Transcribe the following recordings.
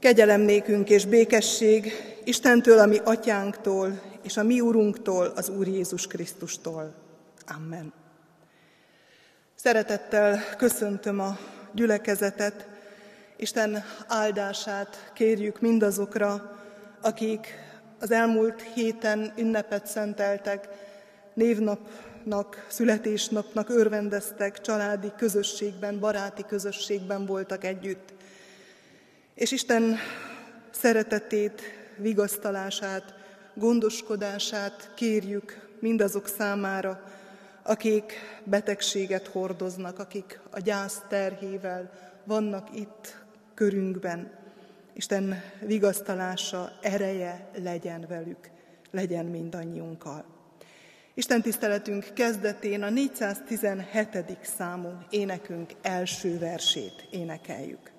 Kegyelem és békesség Istentől, a mi atyánktól, és a mi úrunktól, az Úr Jézus Krisztustól. Amen. Szeretettel köszöntöm a gyülekezetet, Isten áldását kérjük mindazokra, akik az elmúlt héten ünnepet szenteltek, névnapnak, születésnapnak örvendeztek, családi közösségben, baráti közösségben voltak együtt. És Isten szeretetét, vigasztalását, gondoskodását kérjük mindazok számára, akik betegséget hordoznak, akik a gyász terhével vannak itt körünkben. Isten vigasztalása, ereje legyen velük, legyen mindannyiunkkal. Isten tiszteletünk kezdetén a 417. számú énekünk első versét énekeljük.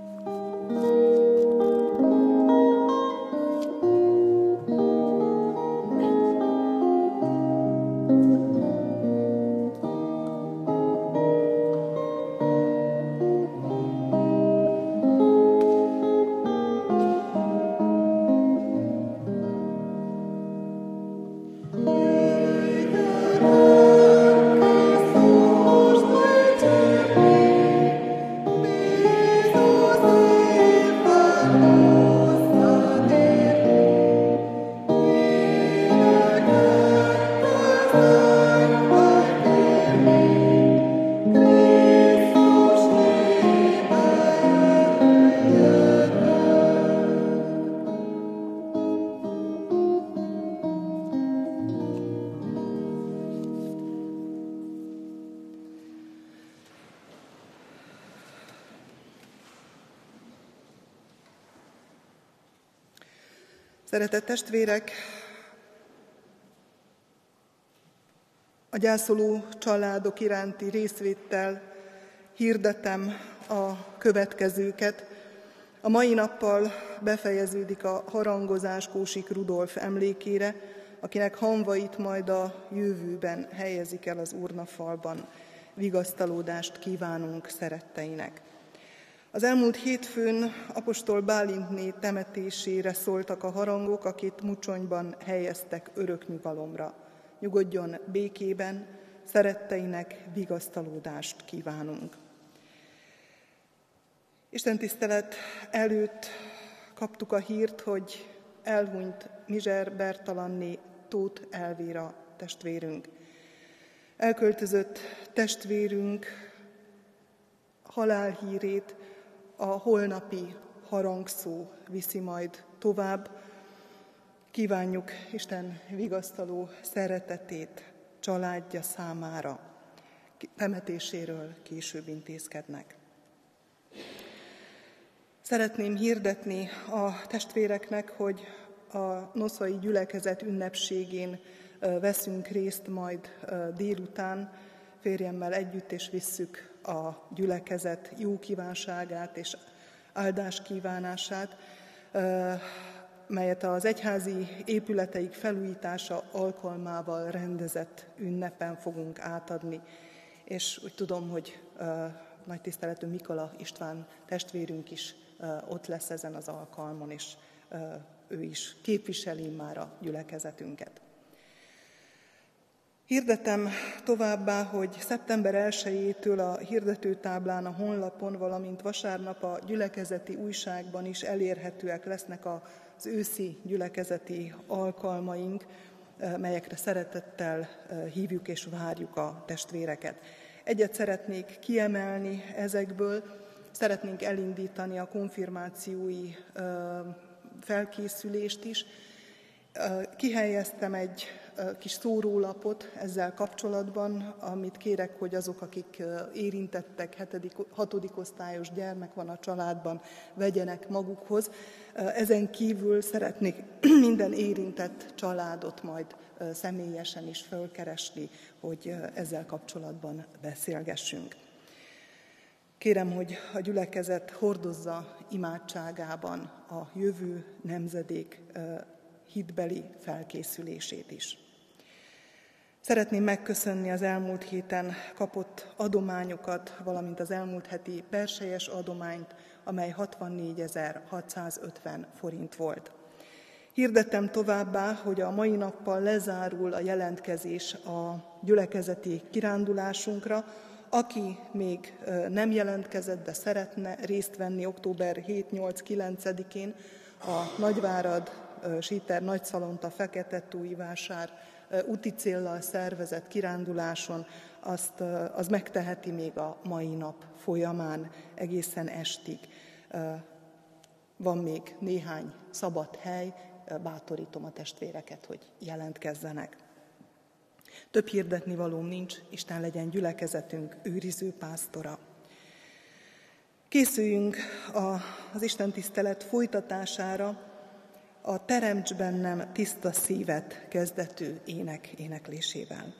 Szeretett testvérek, a gyászoló családok iránti részvéttel hirdetem a következőket. A mai nappal befejeződik a harangozás Kósik Rudolf emlékére, akinek hanvait majd a jövőben helyezik el az urnafalban. Vigasztalódást kívánunk szeretteinek. Az elmúlt hétfőn apostol Bálintné temetésére szóltak a harangok, akit Mucsonyban helyeztek örök nyugalomra. Nyugodjon békében, szeretteinek vigasztalódást kívánunk. Isten tisztelet előtt kaptuk a hírt, hogy elhunyt Mizser Bertalanné Tóth Elvéra testvérünk. Elköltözött testvérünk halálhírét a holnapi harangszó viszi majd tovább. Kívánjuk Isten vigasztaló szeretetét családja számára. Temetéséről később intézkednek. Szeretném hirdetni a testvéreknek, hogy a noszai gyülekezet ünnepségén veszünk részt majd délután, férjemmel együtt, és visszük a gyülekezet jó kívánságát és áldás kívánását, melyet az egyházi épületeik felújítása alkalmával rendezett ünnepen fogunk átadni. És úgy tudom, hogy nagy tiszteletű Mikola István testvérünk is ott lesz ezen az alkalmon, és ő is képviseli már a gyülekezetünket. Hirdetem továbbá, hogy szeptember 1-től a hirdetőtáblán, a honlapon, valamint vasárnap a gyülekezeti újságban is elérhetőek lesznek az őszi gyülekezeti alkalmaink, melyekre szeretettel hívjuk és várjuk a testvéreket. Egyet szeretnék kiemelni ezekből, szeretnénk elindítani a konfirmációi felkészülést is. Kihelyeztem egy kis szórólapot ezzel kapcsolatban, amit kérek, hogy azok, akik érintettek, hetedik, hatodik osztályos gyermek van a családban, vegyenek magukhoz. Ezen kívül szeretnék minden érintett családot majd személyesen is fölkeresni, hogy ezzel kapcsolatban beszélgessünk. Kérem, hogy a gyülekezet hordozza imádságában a jövő nemzedék hitbeli felkészülését is. Szeretném megköszönni az elmúlt héten kapott adományokat, valamint az elmúlt heti perselyes adományt, amely 64.650 forint volt. Hirdettem továbbá, hogy a mai nappal lezárul a jelentkezés a gyülekezeti kirándulásunkra. Aki még nem jelentkezett, de szeretne részt venni október 7-8-9-én a Nagyvárad, Síter, Nagyszalonta, Fekete Tújvásár úti céllal szervezett kiránduláson, azt, az megteheti még a mai nap folyamán, egészen estig. Van még néhány szabad hely, bátorítom a testvéreket, hogy jelentkezzenek. Több hirdetni valóm nincs, Isten legyen gyülekezetünk őriző pásztora. Készüljünk az Isten tisztelet folytatására, a Teremts bennem tiszta szívet kezdetű ének éneklésével.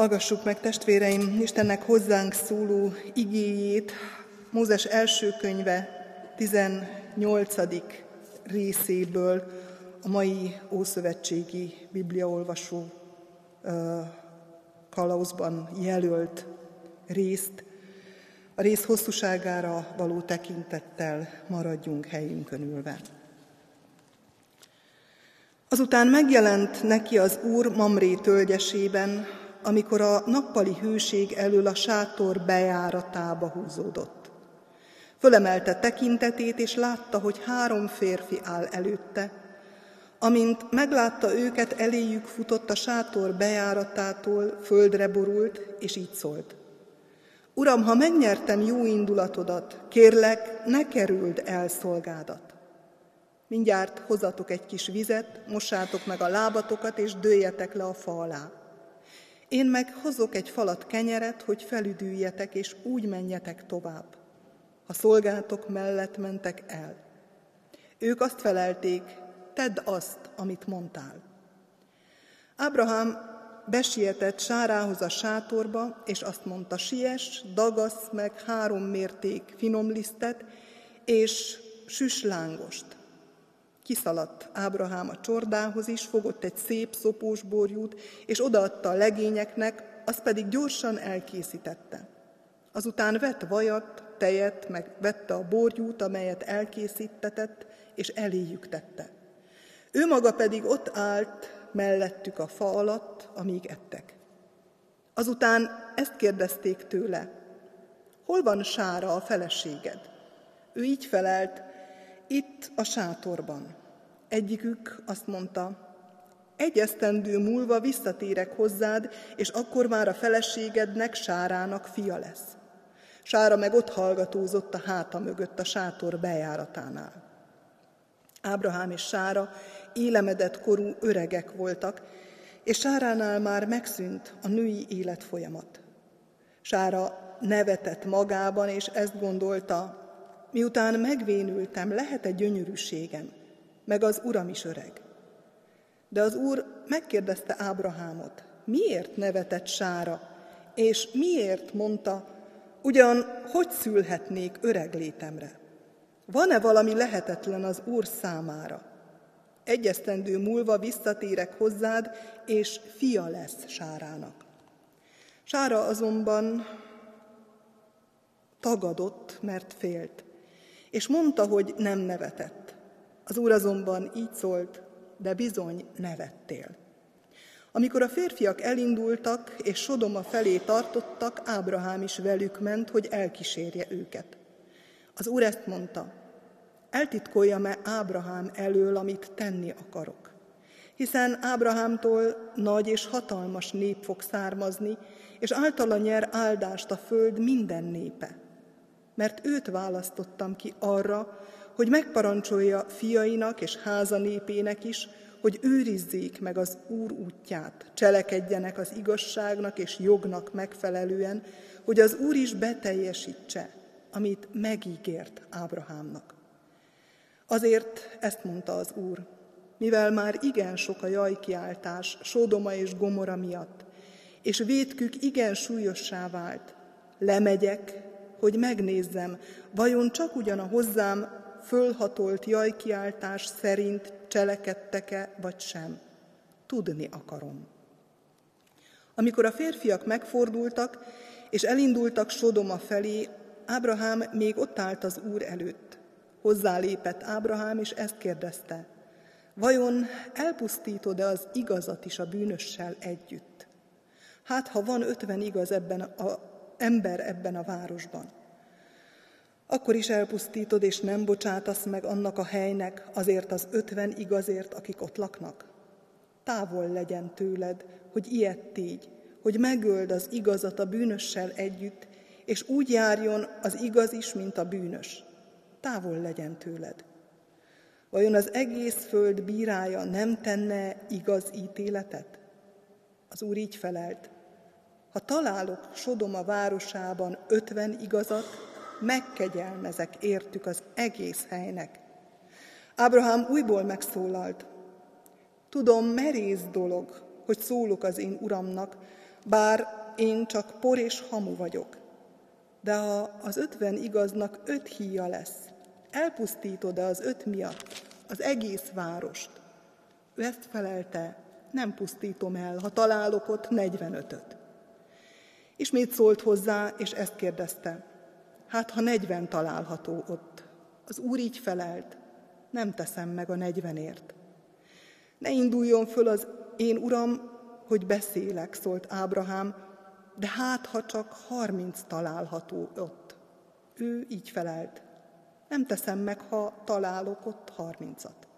Hallgassuk meg, testvéreim, Istennek hozzánk szóló igéjét, Mózes első könyve 18. részéből, a mai Ószövetségi Bibliaolvasó kalauzban jelölt részt. A rész hosszúságára való tekintettel maradjunk helyünkön ülve. Azután megjelent neki az Úr Mamré tölgyesében, amikor a nappali hőség elől a sátor bejáratába húzódott. Fölemelte tekintetét, és látta, hogy három férfi áll előtte. Amint meglátta őket, eléjük futott a sátor bejáratától, földre borult, és így szólt. Uram, ha megnyertem jó indulatodat, kérlek, ne kerüld el szolgádat. Mindjárt hozatok egy kis vizet, mossátok meg a lábatokat, és dőljetek le a fa alá. Én meg hozok egy falat kenyeret, hogy felüdüljetek, és úgy menjetek tovább. ha szolgátok mellett mentek el. Ők azt felelték, tedd azt, amit mondtál. Ábrahám besietett Sárához a sátorba, és azt mondta, siess, dagasz meg három mérték finom lisztet, és süslángost. Kiszaladt Ábrahám a csordához is, fogott egy szép szopós borjút, és odaadta a legényeknek, azt pedig gyorsan elkészítette. Azután vett vajat, tejet, meg vette a borjút, amelyet elkészítetett, és eléjük tette. Ő maga pedig ott állt mellettük a fa alatt, amíg ettek. Azután ezt kérdezték tőle, hol van Sára a feleséged? Ő így felelt, itt a sátorban. Egyikük azt mondta, egy esztendő múlva visszatérek hozzád, és akkor már a feleségednek, Sárának fia lesz. Sára meg ott hallgatózott a háta mögött a sátor bejáratánál. Ábrahám és Sára élemedett korú öregek voltak, és Sáránál már megszűnt a női élet folyamat. Sára nevetett magában, és ezt gondolta, miután megvénültem, lehet-e gyönyörűségem, meg az uram is öreg. De az úr megkérdezte Ábrahámot, miért nevetett Sára, és miért mondta, ugyan hogy szülhetnék öreg létemre? Van-e valami lehetetlen az Úr számára? Egyesztendő múlva visszatérek hozzád, és fia lesz Sárának. Sára azonban tagadott, mert félt, és mondta, hogy nem nevetett. Az úr azonban így szólt, de bizony nevettél. Amikor a férfiak elindultak és Sodoma felé tartottak, Ábrahám is velük ment, hogy elkísérje őket. Az úr ezt mondta, eltitkoljam-e Ábrahám elől, amit tenni akarok? Hiszen Ábrahámtól nagy és hatalmas nép fog származni, és általa nyer áldást a föld minden népe. Mert őt választottam ki arra, hogy megparancsolja fiainak és háza népének is, hogy őrizzék meg az Úr útját, cselekedjenek az igazságnak és jognak megfelelően, hogy az Úr is beteljesítse, amit megígért Ábrahámnak. Azért ezt mondta az Úr, mivel már igen sok a jajkiáltás Sodoma és Gomora miatt, és vétkük igen súlyossá vált, lemegyek, hogy megnézzem, vajon csak ugyan a hozzám fölhatolt jajkiáltás szerint cselekedtek-e, vagy sem. Tudni akarom. Amikor a férfiak megfordultak, és elindultak Sodoma felé, Ábrahám még ott állt az Úr előtt. Hozzálépett Ábrahám, és ezt kérdezte, vajon elpusztítod-e az igazat is a bűnössel együtt? Hát, ha van ötven igaz ebben a, ember ebben a városban, akkor is elpusztítod, és nem bocsátasz meg annak a helynek azért az ötven igazért, akik ott laknak? Távol legyen tőled, hogy ilyet tégy, hogy megöld az igazat a bűnössel együtt, és úgy járjon az igaz is, mint a bűnös. Távol legyen tőled. Vajon az egész föld bírája nem tenne igaz ítéletet? Az Úr így felelt, ha találok Sodoma városában ötven igazat, megkegyelmezek értük az egész helynek. Ábrahám újból megszólalt. Tudom, merész dolog, hogy szólok az én uramnak, bár én csak por és hamu vagyok. De ha az ötven igaznak öt híja lesz, elpusztítod-e az öt miatt az egész várost? Ő ezt felelte, nem pusztítom el, ha találok ott negyvenötöt. Ismét szólt hozzá, és ezt kérdezte. Hát, ha negyven található ott. Az úr így felelt, nem teszem meg a negyvenért. Ne induljon föl az én uram, hogy beszélek, szólt Ábrahám, de hát, ha csak harminc található ott. Ő így felelt, nem teszem meg, ha találok ott harmincat.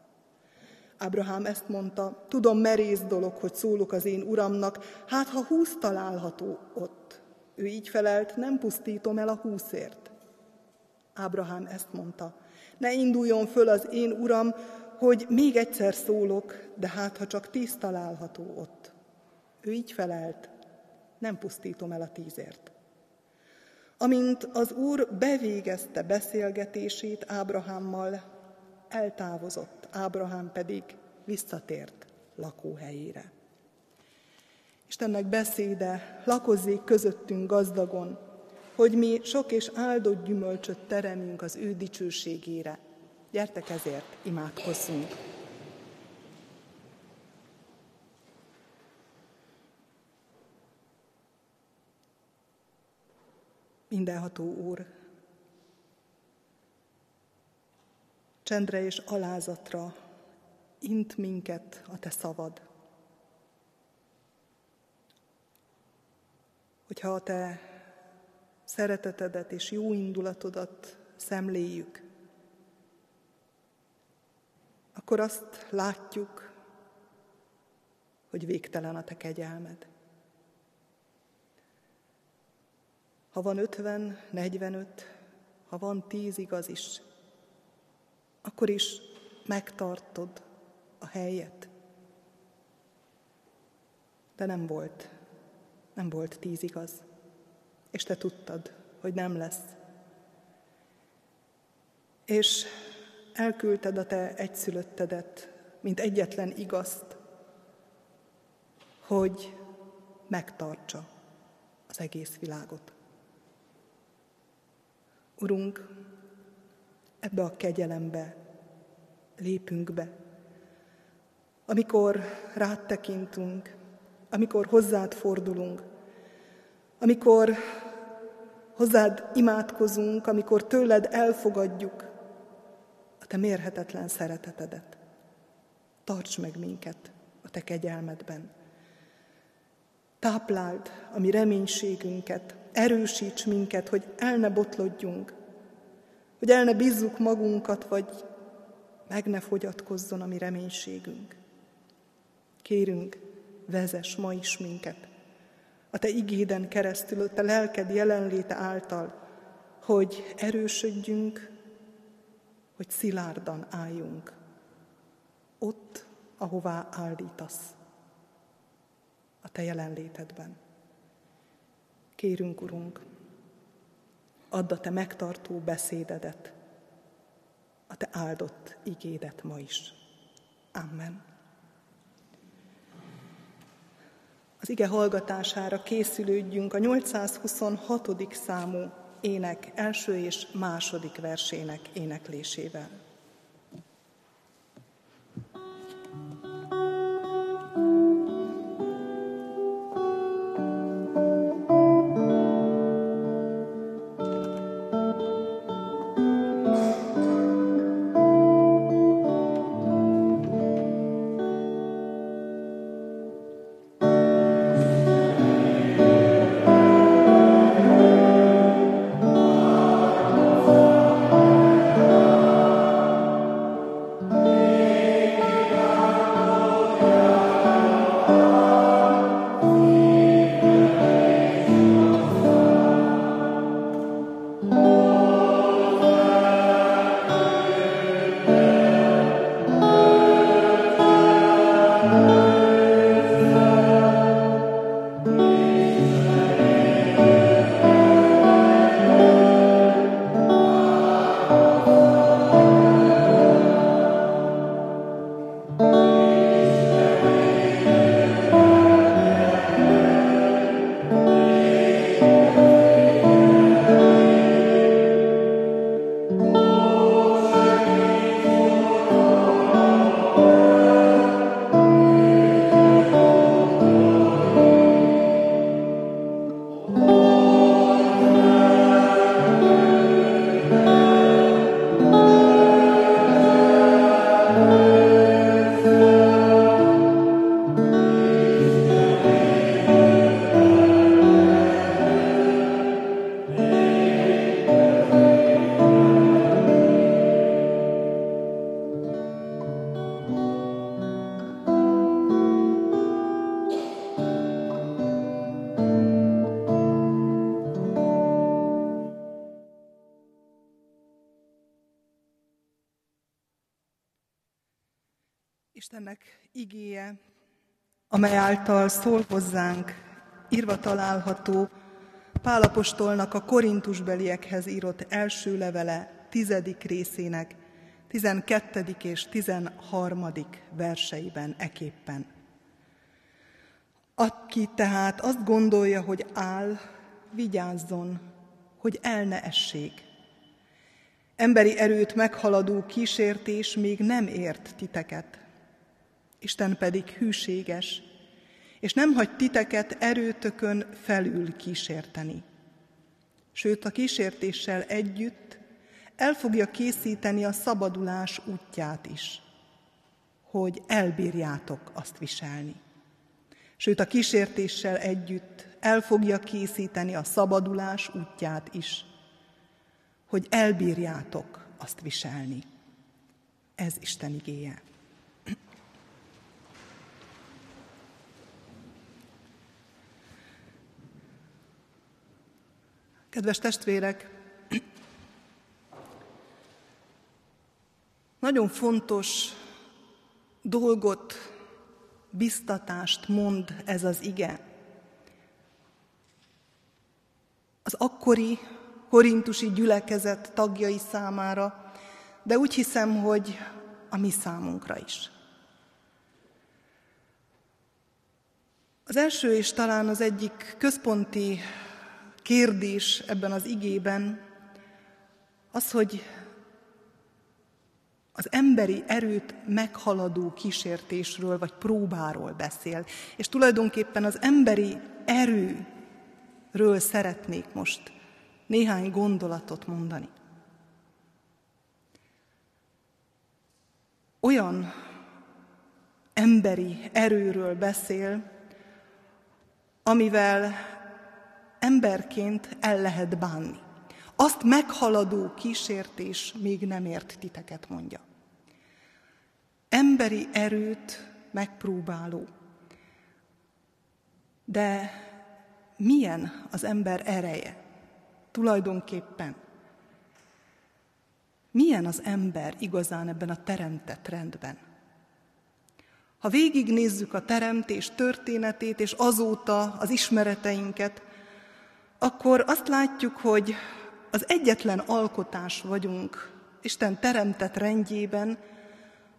Ábrahám ezt mondta, tudom merész dolog, hogy szólok az én uramnak, hát ha húsz található ott. Ő így felelt, nem pusztítom el a húszért. Ábrahám ezt mondta, ne induljon föl az én uram, hogy még egyszer szólok, de hát ha csak tíz található ott. Ő így felelt, nem pusztítom el a tízért. Amint az Úr bevégezte beszélgetését Ábrahámmal, eltávozott, Ábrahám pedig visszatért lakóhelyére. Istennek beszéde lakozzék közöttünk gazdagon, hogy mi sok és áldott gyümölcsöt teremünk az ő dicsőségére. Gyertek ezért, imádkozzunk! Mindenható Úr, csendre és alázatra int minket a Te szavad. Hogyha a Te szeretetedet és jó indulatodat szemléljük, akkor azt látjuk, hogy végtelen a Te kegyelmed. Ha van ötven, negyvenöt, ha van tíz igaz is, akkor is megtartod a helyet. De nem volt, nem volt tíz igaz, és te tudtad, hogy nem lesz. És elküldted a te egyszülöttedet, mint egyetlen igazt, hogy megtartsa az egész világot. Urunk, ebbe a kegyelembe lépünk be. Amikor rád tekintünk, amikor hozzád fordulunk, amikor hozzád imádkozunk, amikor tőled elfogadjuk a te mérhetetlen szeretetedet. Tarts meg minket a te kegyelmedben. Tápláld a mi reménységünket, erősíts minket, hogy el ne botlodjunk, hogy el ne bízzuk magunkat, vagy meg ne fogyatkozzon a mi reménységünk. Kérünk, vezess ma is minket, a Te igéden keresztül, a Te lelked jelenléte által, hogy erősödjünk, hogy szilárdan álljunk, ott, ahová állítasz, a Te jelenlétedben. Kérünk, Urunk, add a Te megtartó beszédedet, a Te áldott igédet ma is. Amen. Az ige hallgatására készülődjünk a 826. számú ének első és második versének éneklésével. Istennek igéje, amely által szól hozzánk, írva található Pálapostolnak a korintusbeliekhez írott első levele tizedik részének 12. és 13. verseiben eképpen. Aki tehát azt gondolja, hogy áll, vigyázzon, hogy el ne essék. Emberi erőt meghaladó kísértés még nem ért titeket. Isten pedig hűséges, és nem hagy titeket erőtökön felül kísérteni. Sőt, a kísértéssel együtt el fogja készíteni a szabadulás útját is, hogy elbírjátok azt viselni. Sőt, a kísértéssel együtt el fogja készíteni a szabadulás útját is, hogy elbírjátok azt viselni. Ez Isten igéje. Kedves testvérek, nagyon fontos dolgot, biztatást mond ez az ige. Az akkori korintusi gyülekezet tagjai számára, de úgy hiszem, hogy a mi számunkra is. Az első és talán az egyik központi kérdés ebben az igében az, hogy az emberi erőt meghaladó kísértésről vagy próbáról beszél. És tulajdonképpen az emberi erőről szeretnék most néhány gondolatot mondani. Olyan emberi erőről beszél, amivel emberként el lehet bánni. Azt meghaladó kísértés még nem ért titeket, mondja. Emberi erőt megpróbáló. De milyen az ember ereje? Tulajdonképpen. Milyen az ember igazán ebben a teremtett rendben? Ha végignézzük a teremtés történetét, és azóta az ismereteinket, akkor azt látjuk, hogy az egyetlen alkotás vagyunk Isten teremtett rendjében,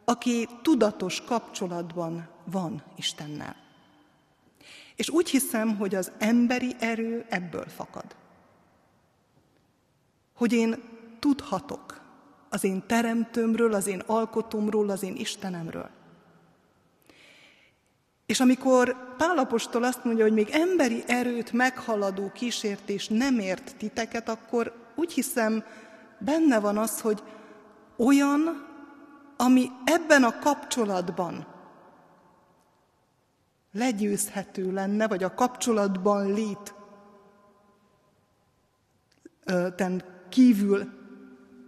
aki tudatos kapcsolatban van Istennel. És úgy hiszem, hogy az emberi erő ebből fakad. Hogy én tudhatok az én teremtőmről, az én alkotomról, az én Istenemről. És amikor Pálapostól azt mondja, hogy még emberi erőt meghaladó kísértés nem ért titeket, akkor úgy hiszem, benne van az, hogy olyan, ami ebben a kapcsolatban legyőzhető lenne, vagy a kapcsolatban lét ten kívül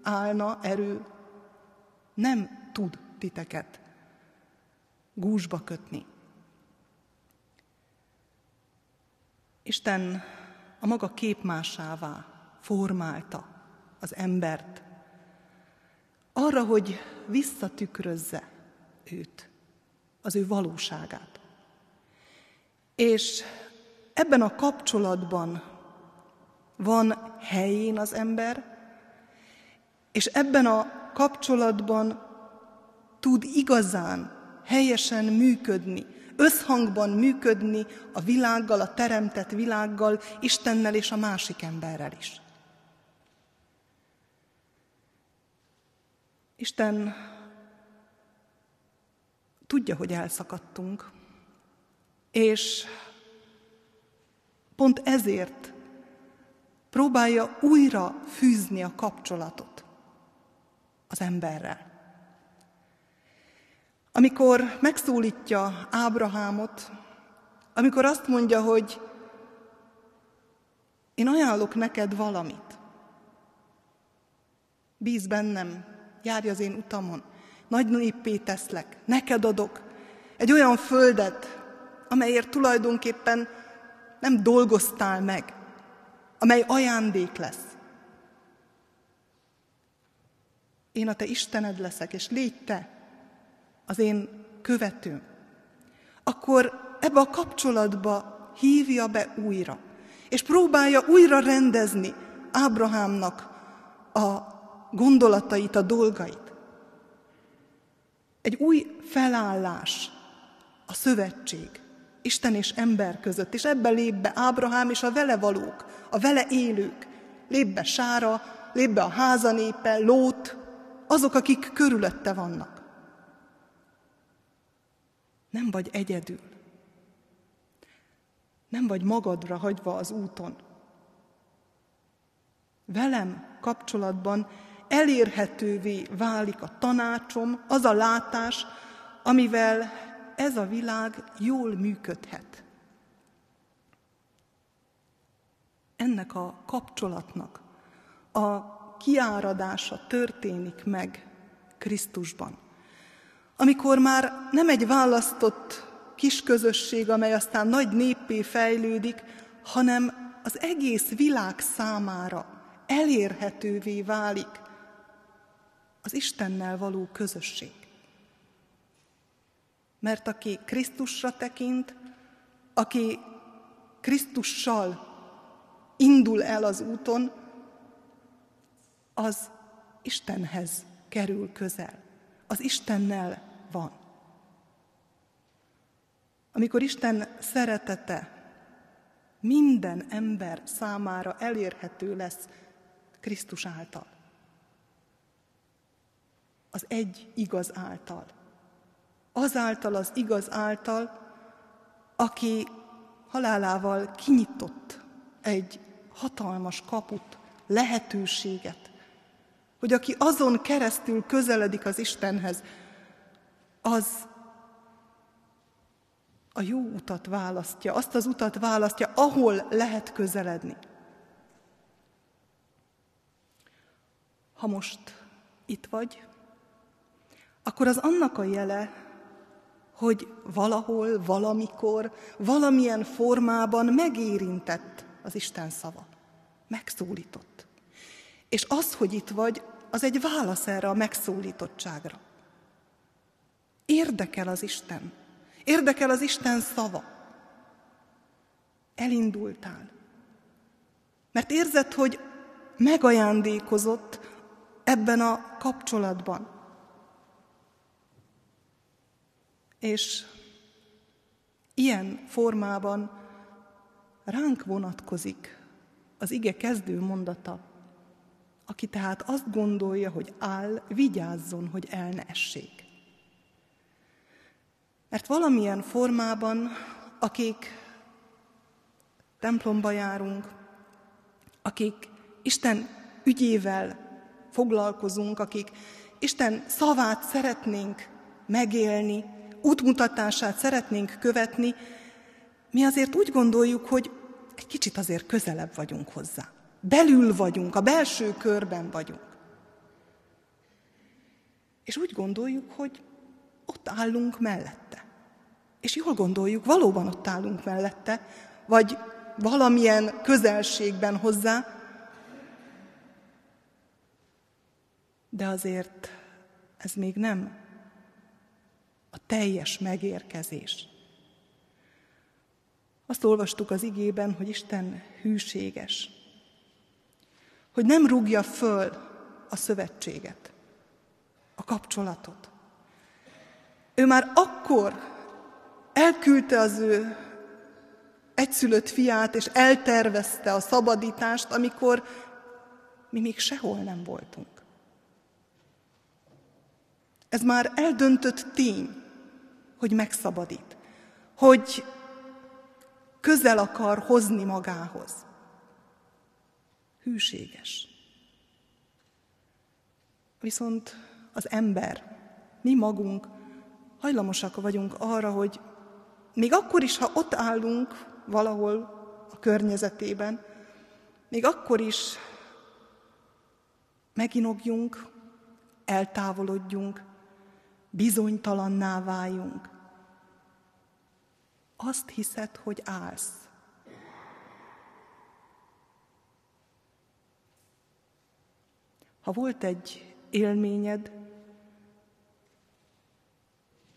állna erő, nem tud titeket gúzsba kötni. Isten a maga képmásává formálta az embert, arra, hogy visszatükrözze őt, az ő valóságát. És ebben a kapcsolatban van helyén az ember, és ebben a kapcsolatban tud igazán, helyesen működni, összhangban működni a világgal, a teremtett világgal, Istennel és a másik emberrel is. Isten tudja, hogy elszakadtunk, és pont ezért próbálja újra fűzni a kapcsolatot az emberrel. Amikor megszólítja Ábrahámot, amikor azt mondja, hogy én ajánlok neked valamit, bíz bennem, járj az én utamon, nagy néppé teszlek, neked adok egy olyan földet, amelyért tulajdonképpen nem dolgoztál meg, amely ajándék lesz. Én a te Istened leszek, és légy te az én követőm, akkor ebbe a kapcsolatba hívja be újra. és próbálja újra rendezni Ábrahámnak a gondolatait, a dolgait. Egy új felállás, a szövetség, Isten és ember között, és ebbe lép be Ábrahám és a vele valók, a vele élők. Lép be Sára, lép be a házanépe, Lót, azok, akik körülötte vannak. Nem vagy egyedül. Nem vagy magadra hagyva az úton. Velem kapcsolatban elérhetővé válik a tanácsom, az a látás, amivel ez a világ jól működhet. Ennek a kapcsolatnak a kiáradása történik meg Krisztusban. Amikor már nem egy választott kis közösség, amely aztán nagy néppé fejlődik, hanem az egész világ számára elérhetővé válik az Istennel való közösség. Mert aki Krisztusra tekint, aki Krisztussal indul el az úton, az Istenhez kerül közel, az Istennel van. Amikor Isten szeretete minden ember számára elérhető lesz Krisztus által. Az egy igaz által. Azáltal az igaz által, aki halálával kinyitott egy hatalmas kaput, lehetőséget, hogy aki azon keresztül közeledik az Istenhez, az a jó utat választja, azt az utat választja, ahol lehet közeledni. Ha most itt vagy, akkor az annak a jele, hogy valahol, valamikor, valamilyen formában megérintett az Isten szava. Megszólított. És az, hogy itt vagy, az egy válasz erre a megszólítottságra. Érdekel az Isten. Érdekel az Isten szava. Elindultál. Mert érzed, hogy megajándékozott ebben a kapcsolatban. És ilyen formában ránk vonatkozik az ige kezdő mondata, aki tehát azt gondolja, hogy áll, vigyázzon, hogy el ne essék. Mert valamilyen formában, akik templomba járunk, akik Isten ügyével foglalkozunk, akik Isten szavát szeretnénk megélni, útmutatását szeretnénk követni, mi azért úgy gondoljuk, hogy egy kicsit azért közelebb vagyunk hozzá. Belül vagyunk, a belső körben vagyunk. És úgy gondoljuk, hogy ott állunk mellette. És jól gondoljuk, valóban ott állunk mellette, vagy valamilyen közelségben hozzá, de azért ez még nem a teljes megérkezés. Azt olvastuk az igében, hogy Isten hűséges, hogy nem rúgja föl a szövetséget, a kapcsolatot. Ő már akkor elküldte az ő egyszülött fiát, és eltervezte a szabadítást, amikor mi még sehol nem voltunk. Ez már eldöntött tény, hogy megszabadít, hogy közel akar hozni magához. Hűséges. Viszont az ember, mi magunk hajlamosak vagyunk arra, hogy még akkor is, ha ott állunk valahol a környezetében, még akkor is meginogjunk, eltávolodjunk, bizonytalanná váljunk. Azt hiszed, hogy állsz. Ha volt egy élményed,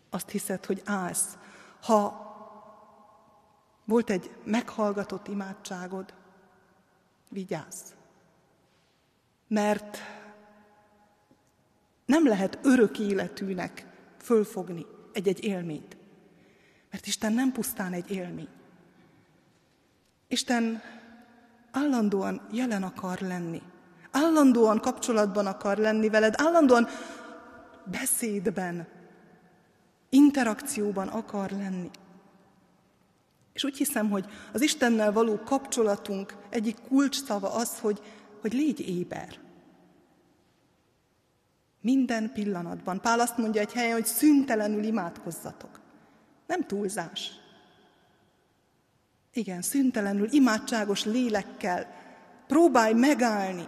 azt hiszed, hogy állsz. Ha volt egy meghallgatott imádságod, Vigyázz! Mert nem lehet örök életűnek fölfogni egy-egy élményt. Mert Isten nem pusztán egy élmény. Isten állandóan jelen akar lenni. Állandóan kapcsolatban akar lenni veled, állandóan beszédben, interakcióban akar lenni. És úgy hiszem, hogy az Istennel való kapcsolatunk egyik kulcsszava az, hogy, hogy légy éber. Minden pillanatban. Pál azt mondja egy helyen, hogy szüntelenül imádkozzatok. Nem túlzás. Igen, szüntelenül, imádságos lélekkel. Próbálj megállni.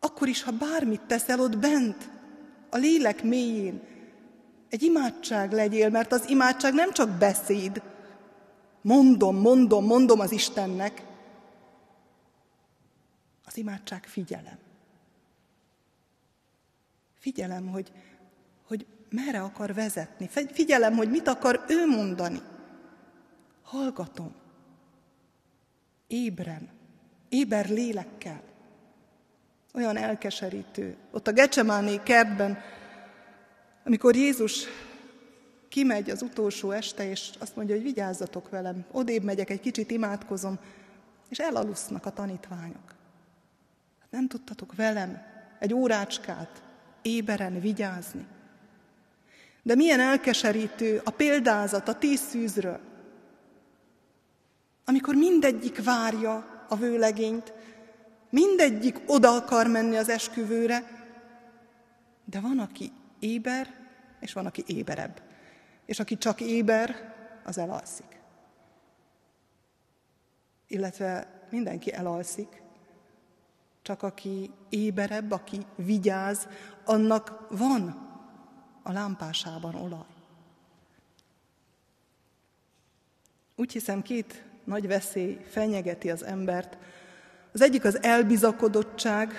Akkor is, ha bármit teszel ott bent, a lélek mélyén, egy imádság legyél, mert az imádság nem csak beszéd. Mondom, mondom, mondom az Istennek. Az imádság figyelem. Figyelem, hogy, hogy merre akar vezetni. Figyelem, hogy mit akar ő mondani. Hallgatom. Ébren. Éber lélekkel. Olyan elkeserítő. Ott a Gecsemáné kertben, amikor Jézus kimegy az utolsó este, és azt mondja, hogy vigyázzatok velem, odébb megyek, egy kicsit imádkozom, és elalusznak a tanítványok. Hát nem tudtatok velem egy órácskát éberen vigyázni. De milyen elkeserítő a példázat a tíz szűzről, amikor mindegyik várja a vőlegényt, mindegyik oda akar menni az esküvőre, de van, aki éber, és van, aki éberebb. És aki csak éber, az elalszik. Illetve mindenki elalszik, csak aki éberebb, aki vigyáz, annak van a lámpásában olaj. Úgy hiszem, két nagy veszély fenyegeti az embert. Az egyik az elbizakodottság,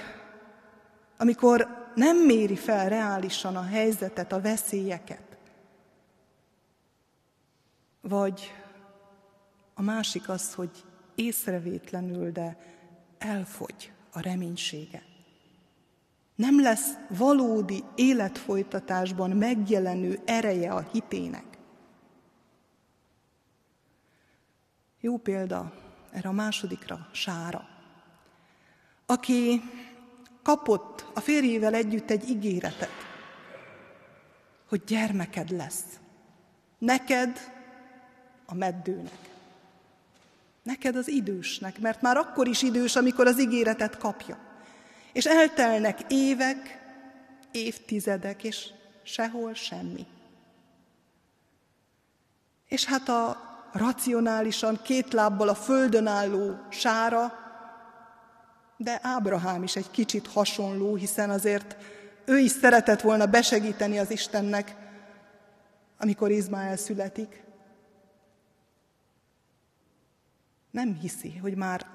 amikor nem méri fel reálisan a helyzetet, a veszélyeket. Vagy a másik az, hogy észrevétlenül, de elfogy a reménysége. Nem lesz valódi életfolytatásban megjelenő ereje a hitének. Jó példa erre a másodikra Sára, aki kapott a férjével együtt egy ígéretet, hogy gyermeked lesz. Neked, a meddőnek. Neked az idősnek, mert már akkor is idős, amikor az ígéretet kapja. És eltelnek évek, évtizedek, és sehol semmi. És hát a racionálisan két lábbal a földön álló sára, de Ábrahám is egy kicsit hasonló, hiszen azért ő is szeretett volna besegíteni az Istennek, amikor Izmael születik. Nem hiszi, hogy már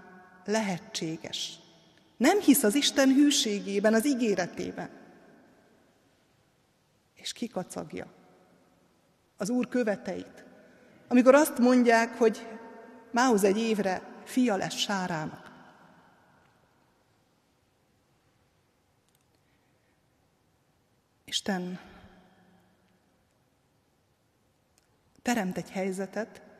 lehetséges. Nem hisz az Isten hűségében, az ígéretében. És kikacagja az Úr követeit. Amikor azt mondják, hogy mához egy évre fia lesz Sárának. Isten teremt egy helyzetet,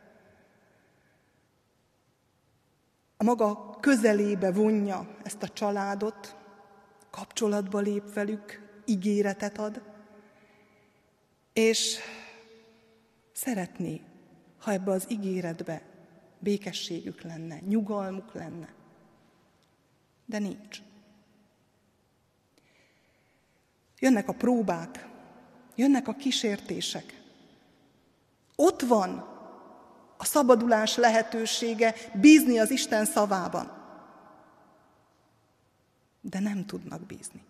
maga közelébe vonja ezt a családot, kapcsolatba lép velük, ígéretet ad, és szeretné, ha ebbe az ígéretbe békességük lenne, nyugalmuk lenne. De nincs. Jönnek a próbák, jönnek a kísértések. Ott van a szabadulás lehetősége, bízni az Isten szavában. De nem tudnak bízni.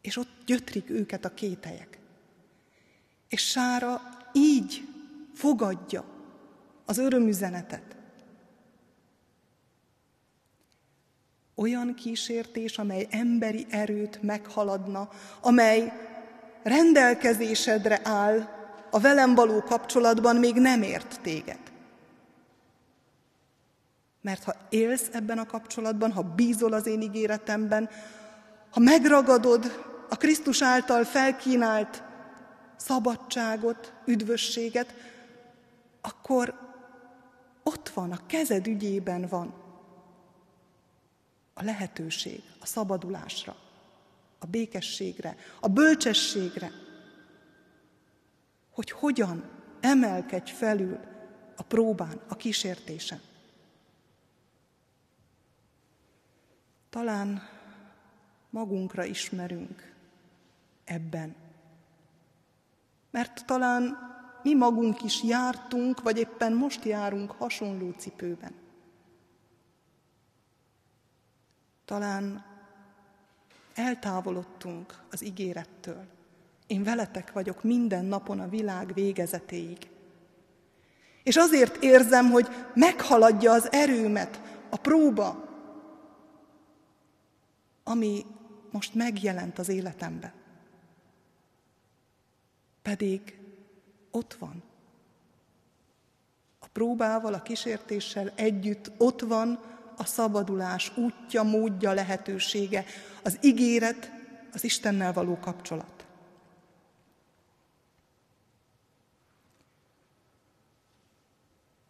És ott gyötrik őket a kételyek. És Sára így fogadja az örömüzenetet. Olyan kísértés, amely emberi erőt meghaladna, amely rendelkezésedre áll a velem való kapcsolatban még nem ért téged. Mert ha élsz ebben a kapcsolatban, ha bízol az én ígéretemben, ha megragadod a Krisztus által felkínált szabadságot, üdvösséget, akkor ott van, a kezed ügyében van a lehetőség a szabadulásra, a békességre, a bölcsességre, hogy hogyan emelkedj felül a próbán, a kísértésen. Talán magunkra ismerünk ebben. Mert talán mi magunk is jártunk, vagy éppen most járunk hasonló cipőben. Talán eltávolodtunk az ígérettől. Én veletek vagyok minden napon a világ végezetéig. És azért érzem, hogy meghaladja az erőmet a próba, ami most megjelent az életemben. Pedig ott van. A próbával, a kísértéssel együtt ott van a szabadulás útja, módja, lehetősége, az ígéret, az Istennel való kapcsolat.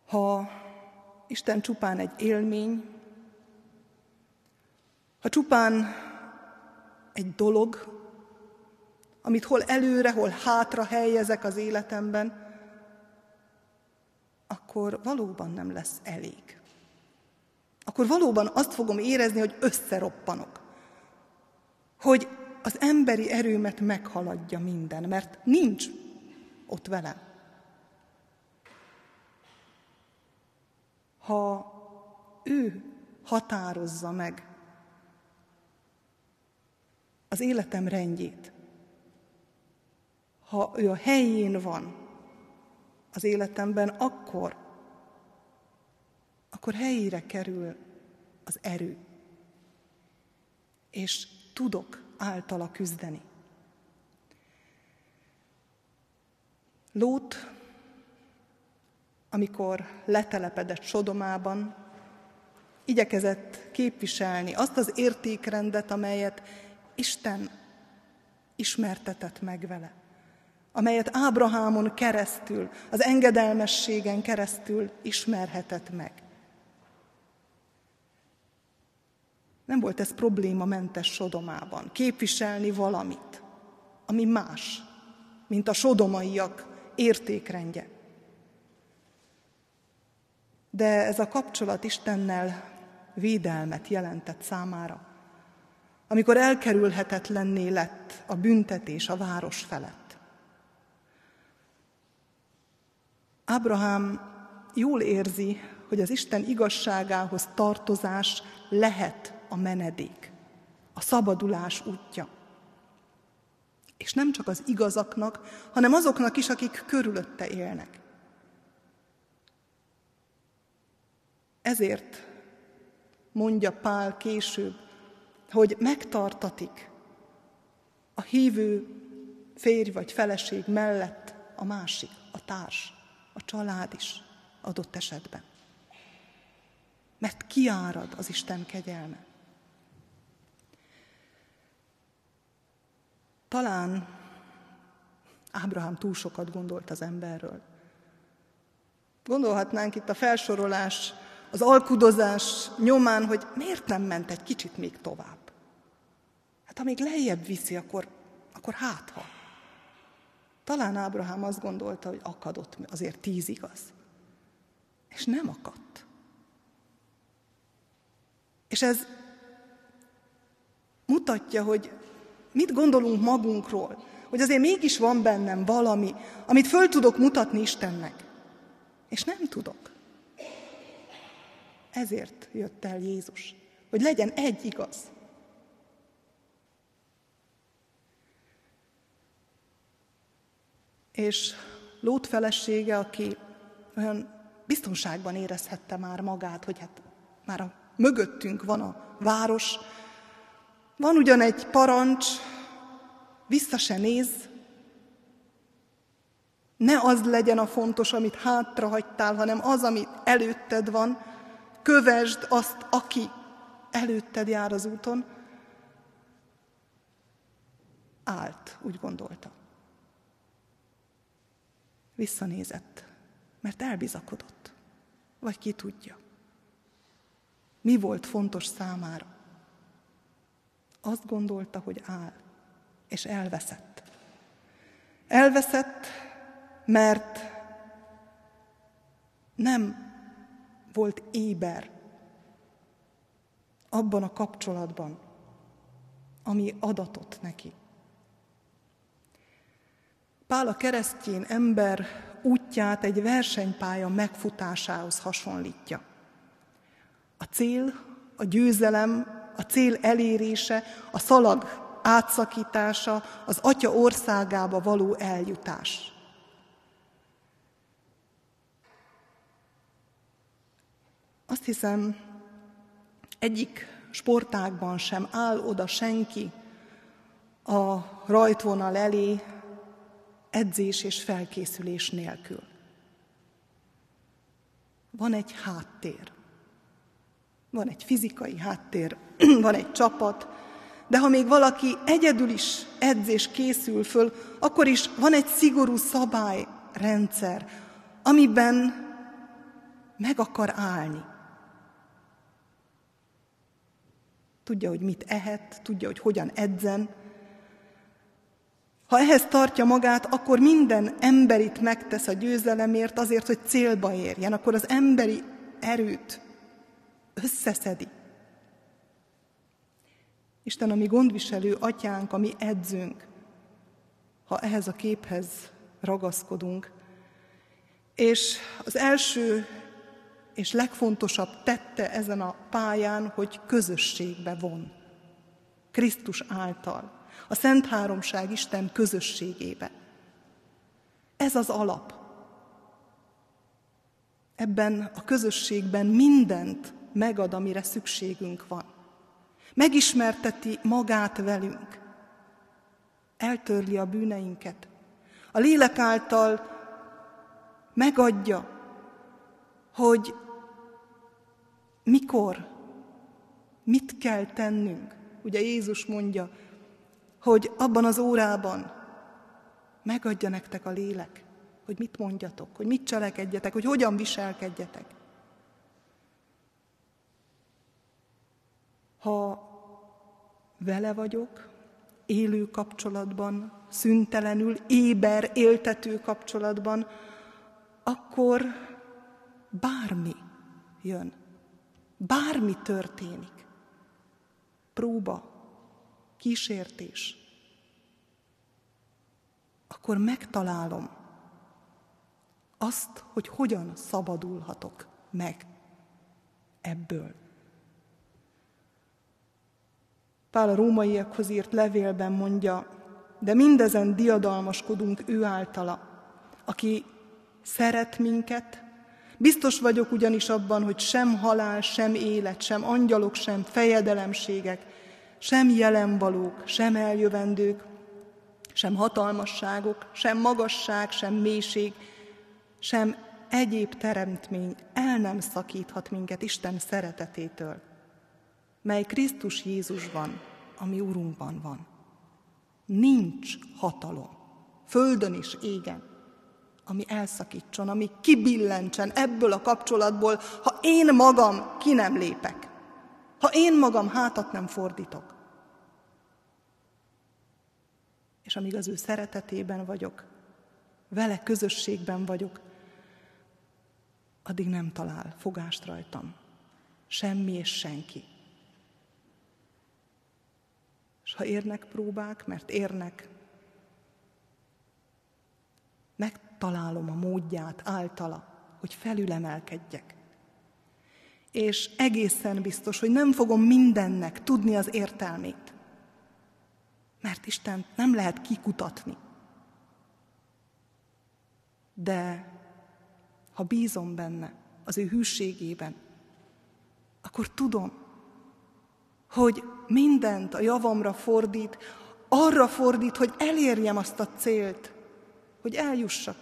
Ha Isten csupán egy élmény, ha csupán egy dolog, amit hol előre, hol hátra helyezek az életemben, akkor valóban nem lesz elég. Akkor valóban azt fogom érezni, hogy összeroppanok. Hogy az emberi erőmet meghaladja minden, mert nincs ott velem. Ha ő határozza meg az életem rendjét, ha ő a helyén van az életemben, akkor, akkor helyére kerül az erő. És tudok általa küzdeni. Lót, amikor letelepedett Sodomában, igyekezett képviselni azt az értékrendet, amelyet Isten ismertetett meg vele amelyet Ábrahámon keresztül, az engedelmességen keresztül ismerhetett meg. Nem volt ez probléma mentes Sodomában, képviselni valamit, ami más, mint a sodomaiak értékrendje. De ez a kapcsolat Istennel védelmet jelentett számára, amikor elkerülhetetlenné lett a büntetés a város felett. Ábrahám jól érzi, hogy az Isten igazságához tartozás lehet a menedék, a szabadulás útja. És nem csak az igazaknak, hanem azoknak is, akik körülötte élnek. Ezért mondja Pál később, hogy megtartatik a hívő férj vagy feleség mellett a másik, a társ a család is adott esetben. Mert kiárad az Isten kegyelme. Talán Ábrahám túl sokat gondolt az emberről. Gondolhatnánk itt a felsorolás, az alkudozás nyomán, hogy miért nem ment egy kicsit még tovább. Hát ha még lejjebb viszi, akkor, akkor hátha. Talán Ábrahám azt gondolta, hogy akadott azért tíz igaz. És nem akadt. És ez mutatja, hogy mit gondolunk magunkról, hogy azért mégis van bennem valami, amit föl tudok mutatni Istennek. És nem tudok. Ezért jött el Jézus, hogy legyen egy igaz. És Lót felesége, aki olyan biztonságban érezhette már magát, hogy hát már a mögöttünk van a város, van ugyan egy parancs, vissza se néz, ne az legyen a fontos, amit hátra hagytál, hanem az, ami előtted van, kövesd azt, aki előtted jár az úton, állt, úgy gondolta. Visszanézett, mert elbizakodott. Vagy ki tudja. Mi volt fontos számára? Azt gondolta, hogy áll, és elveszett. Elveszett, mert nem volt éber abban a kapcsolatban, ami adatott neki. Pál a keresztjén ember útját egy versenypálya megfutásához hasonlítja. A cél, a győzelem, a cél elérése, a szalag átszakítása, az Atya országába való eljutás. Azt hiszem, egyik sportágban sem áll oda senki a rajtvonal elé edzés és felkészülés nélkül. Van egy háttér. Van egy fizikai háttér, van egy csapat, de ha még valaki egyedül is edzés készül föl, akkor is van egy szigorú szabályrendszer, amiben meg akar állni. Tudja, hogy mit ehet, tudja, hogy hogyan edzen. Ha ehhez tartja magát, akkor minden emberit megtesz a győzelemért azért, hogy célba érjen. Akkor az emberi erőt összeszedi. Isten, ami gondviselő atyánk, ami edzünk, ha ehhez a képhez ragaszkodunk. És az első és legfontosabb tette ezen a pályán, hogy közösségbe von. Krisztus által. A Szent Háromság Isten közösségébe. Ez az alap. Ebben a közösségben mindent megad, amire szükségünk van. Megismerteti magát velünk. Eltörli a bűneinket. A lélek által megadja, hogy mikor, mit kell tennünk. Ugye Jézus mondja, hogy abban az órában megadja nektek a lélek, hogy mit mondjatok, hogy mit cselekedjetek, hogy hogyan viselkedjetek. Ha vele vagyok, élő kapcsolatban, szüntelenül, éber, éltető kapcsolatban, akkor bármi jön, bármi történik. Próba, kísértés. Akkor megtalálom azt, hogy hogyan szabadulhatok meg ebből. Pál a rómaiakhoz írt levélben mondja, de mindezen diadalmaskodunk ő általa, aki szeret minket, biztos vagyok ugyanis abban, hogy sem halál, sem élet, sem angyalok, sem fejedelemségek, sem jelenvalók, sem eljövendők, sem hatalmasságok, sem magasság, sem mélység, sem egyéb teremtmény el nem szakíthat minket Isten szeretetétől, mely Krisztus Jézusban, ami Urunkban van. Nincs hatalom, földön is, égen, ami elszakítson, ami kibillentsen ebből a kapcsolatból, ha én magam ki nem lépek, ha én magam hátat nem fordítok. És amíg az ő szeretetében vagyok, vele közösségben vagyok, addig nem talál fogást rajtam. Semmi és senki. És ha érnek próbák, mert érnek, megtalálom a módját általa, hogy felülemelkedjek. És egészen biztos, hogy nem fogom mindennek tudni az értelmét. Mert Isten nem lehet kikutatni. De ha bízom benne, az ő hűségében, akkor tudom, hogy mindent a javamra fordít, arra fordít, hogy elérjem azt a célt, hogy eljussak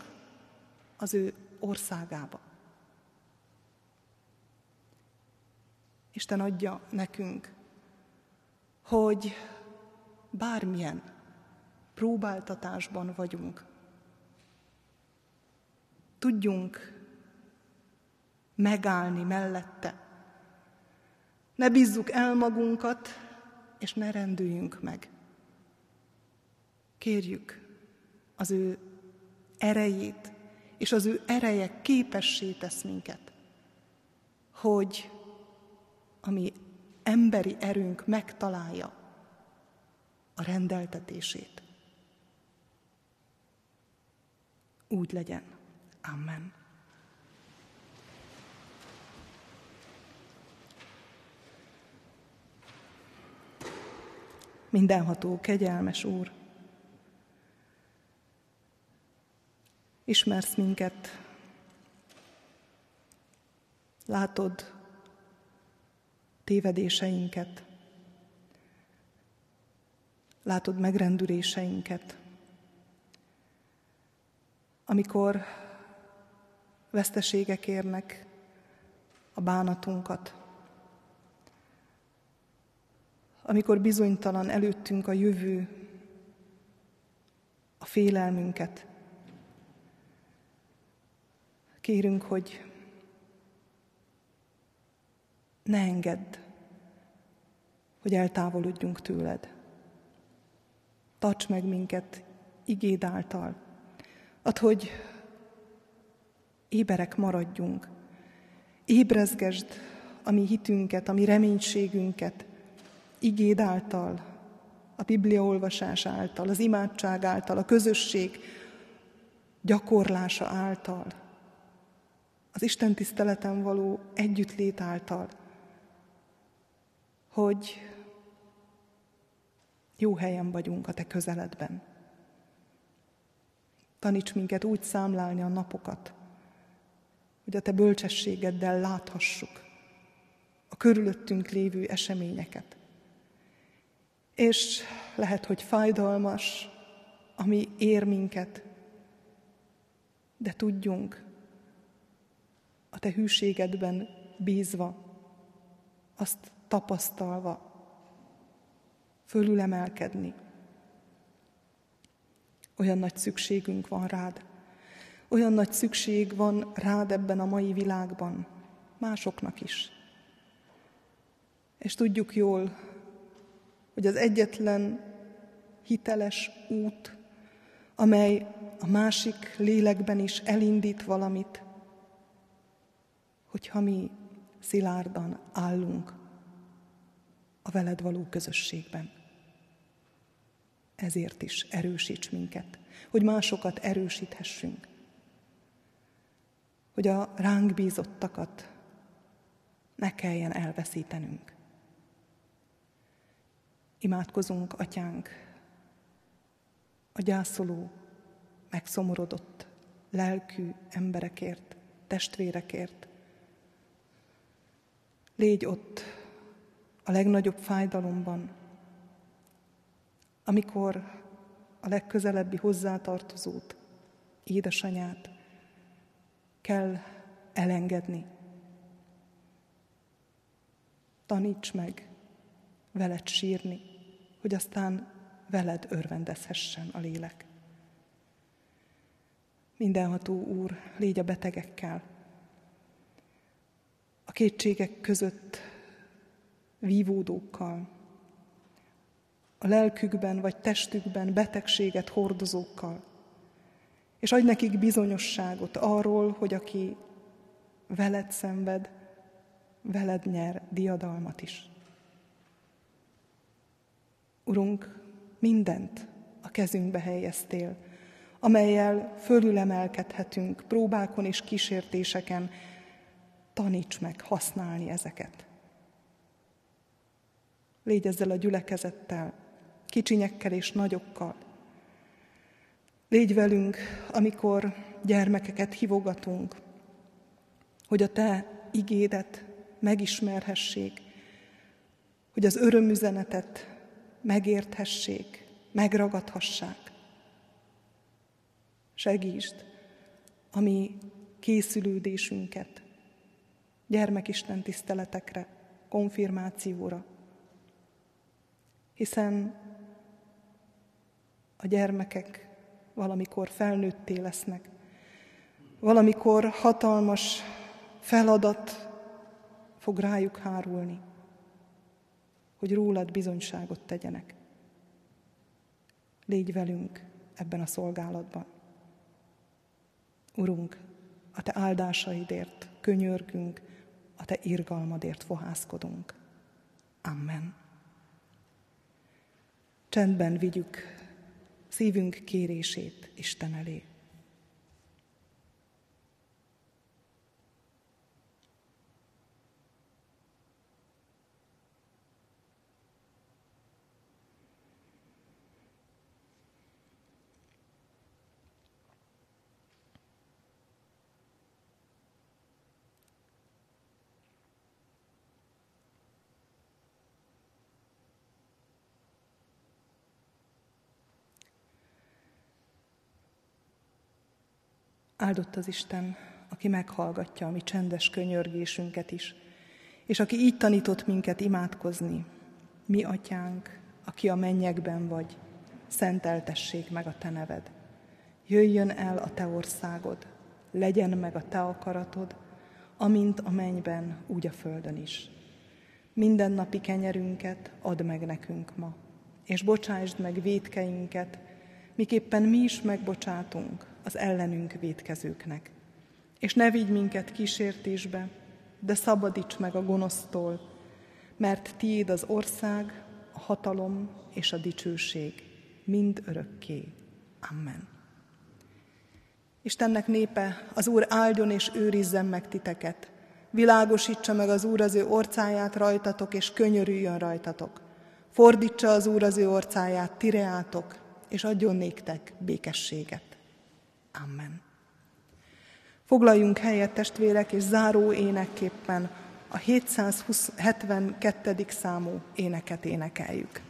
az ő országába. Isten adja nekünk, hogy bármilyen próbáltatásban vagyunk, tudjunk megállni mellette. Ne bízzuk el magunkat, és ne rendüljünk meg. Kérjük az ő erejét, és az ő ereje képessé tesz minket, hogy ami emberi erőnk megtalálja a rendeltetését. Úgy legyen. Amen. Mindenható, kegyelmes Úr, ismersz minket, látod tévedéseinket, látod megrendüléseinket, amikor veszteségek érnek a bánatunkat, amikor bizonytalan előttünk a jövő, a félelmünket. Kérünk, hogy ne engedd, hogy eltávolodjunk tőled. Tarts meg minket igéd által. Add, hogy éberek maradjunk. Ébrezgesd a mi hitünket, a mi reménységünket, igéd által, a Biblia olvasás által, az imádság által, a közösség gyakorlása által, az Isten tiszteleten való együttlét által, hogy jó helyen vagyunk a Te közeledben. Taníts minket úgy számlálni a napokat, hogy a Te bölcsességeddel láthassuk a körülöttünk lévő eseményeket. És lehet, hogy fájdalmas, ami ér minket, de tudjunk a Te hűségedben bízva, azt tapasztalva, fölülemelkedni. Olyan nagy szükségünk van rád. Olyan nagy szükség van rád ebben a mai világban, másoknak is. És tudjuk jól, hogy az egyetlen hiteles út, amely a másik lélekben is elindít valamit, hogyha mi szilárdan állunk a veled való közösségben. Ezért is erősíts minket, hogy másokat erősíthessünk, hogy a ránk bízottakat ne kelljen elveszítenünk. Imádkozunk, atyánk, a gyászoló, megszomorodott, lelkű emberekért, testvérekért. Légy ott a legnagyobb fájdalomban, amikor a legközelebbi hozzátartozót, édesanyát kell elengedni. Taníts meg veled sírni, hogy aztán veled örvendezhessen a lélek. Mindenható Úr, légy a betegekkel, a kétségek között vívódókkal, a lelkükben vagy testükben betegséget hordozókkal, és adj nekik bizonyosságot arról, hogy aki veled szenved, veled nyer diadalmat is. Urunk, mindent a kezünkbe helyeztél, amelyel fölülemelkedhetünk próbákon és kísértéseken, taníts meg használni ezeket. Légy ezzel a gyülekezettel, kicsinyekkel és nagyokkal. Légy velünk, amikor gyermekeket hívogatunk, hogy a Te igédet megismerhessék, hogy az örömüzenetet megérthessék, megragadhassák. Segítsd a mi készülődésünket gyermekisten tiszteletekre, konfirmációra. Hiszen a gyermekek valamikor felnőtté lesznek, valamikor hatalmas feladat fog rájuk hárulni, hogy rólad bizonyságot tegyenek. Légy velünk ebben a szolgálatban. Urunk, a Te áldásaidért könyörgünk, a Te irgalmadért fohászkodunk. Amen. Csendben vigyük szívünk kérését Isten elé. Áldott az Isten, aki meghallgatja a mi csendes könyörgésünket is, és aki így tanított minket imádkozni. Mi, atyánk, aki a mennyekben vagy, szenteltessék meg a te neved. Jöjjön el a te országod, legyen meg a te akaratod, amint a mennyben, úgy a földön is. Minden napi kenyerünket add meg nekünk ma, és bocsásd meg védkeinket, miképpen mi is megbocsátunk az ellenünk védkezőknek. És ne vigy minket kísértésbe, de szabadíts meg a gonosztól, mert tiéd az ország, a hatalom és a dicsőség, mind örökké. Amen. Istennek népe, az Úr áldjon és őrizzen meg titeket. Világosítsa meg az Úr az ő orcáját rajtatok, és könyörüljön rajtatok. Fordítsa az Úr az ő orcáját tireátok, és adjon néktek békességet. Amen. Foglaljunk helyet, testvérek, és záró énekképpen a 772. számú éneket énekeljük.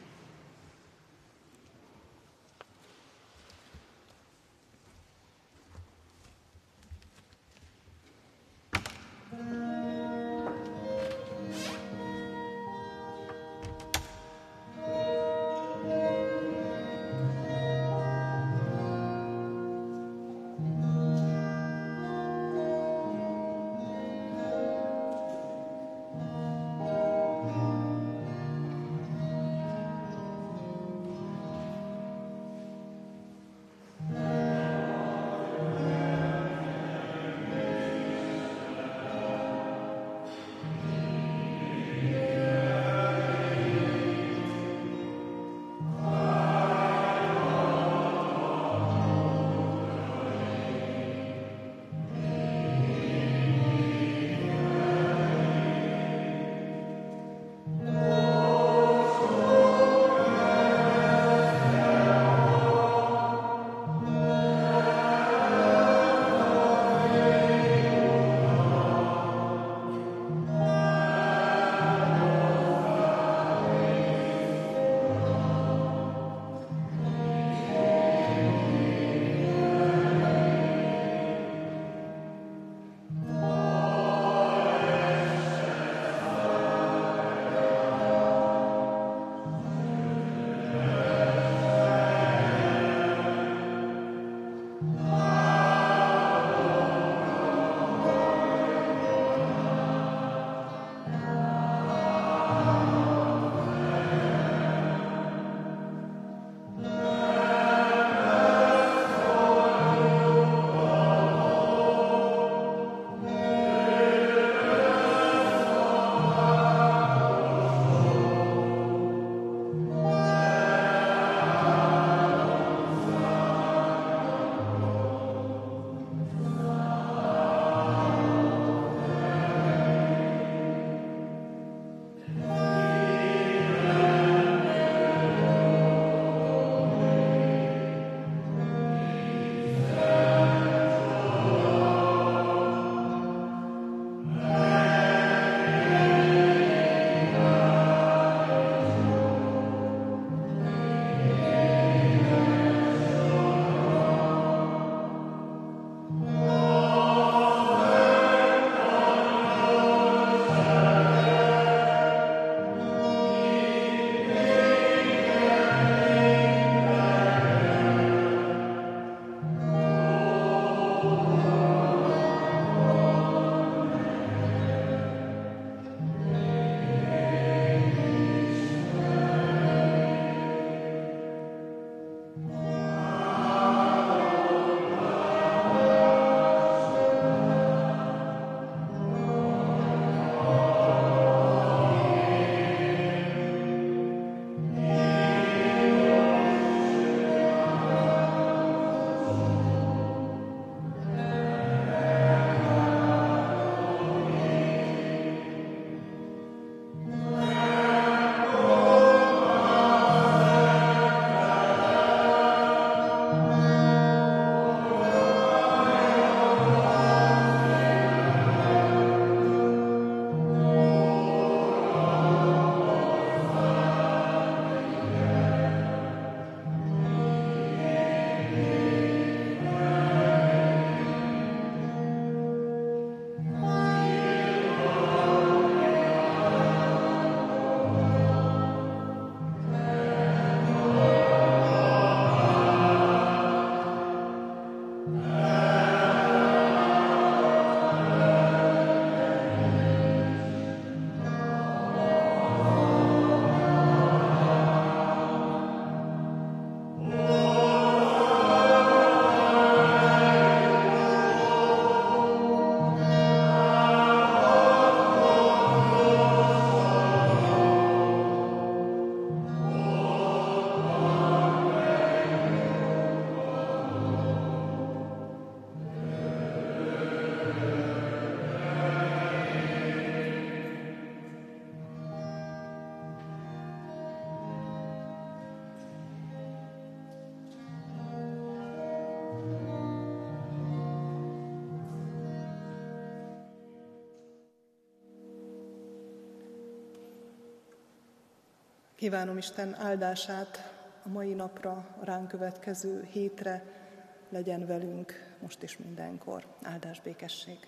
Kívánom Isten áldását a mai napra, a ránk következő hétre legyen velünk most is mindenkor. Áldás békesség!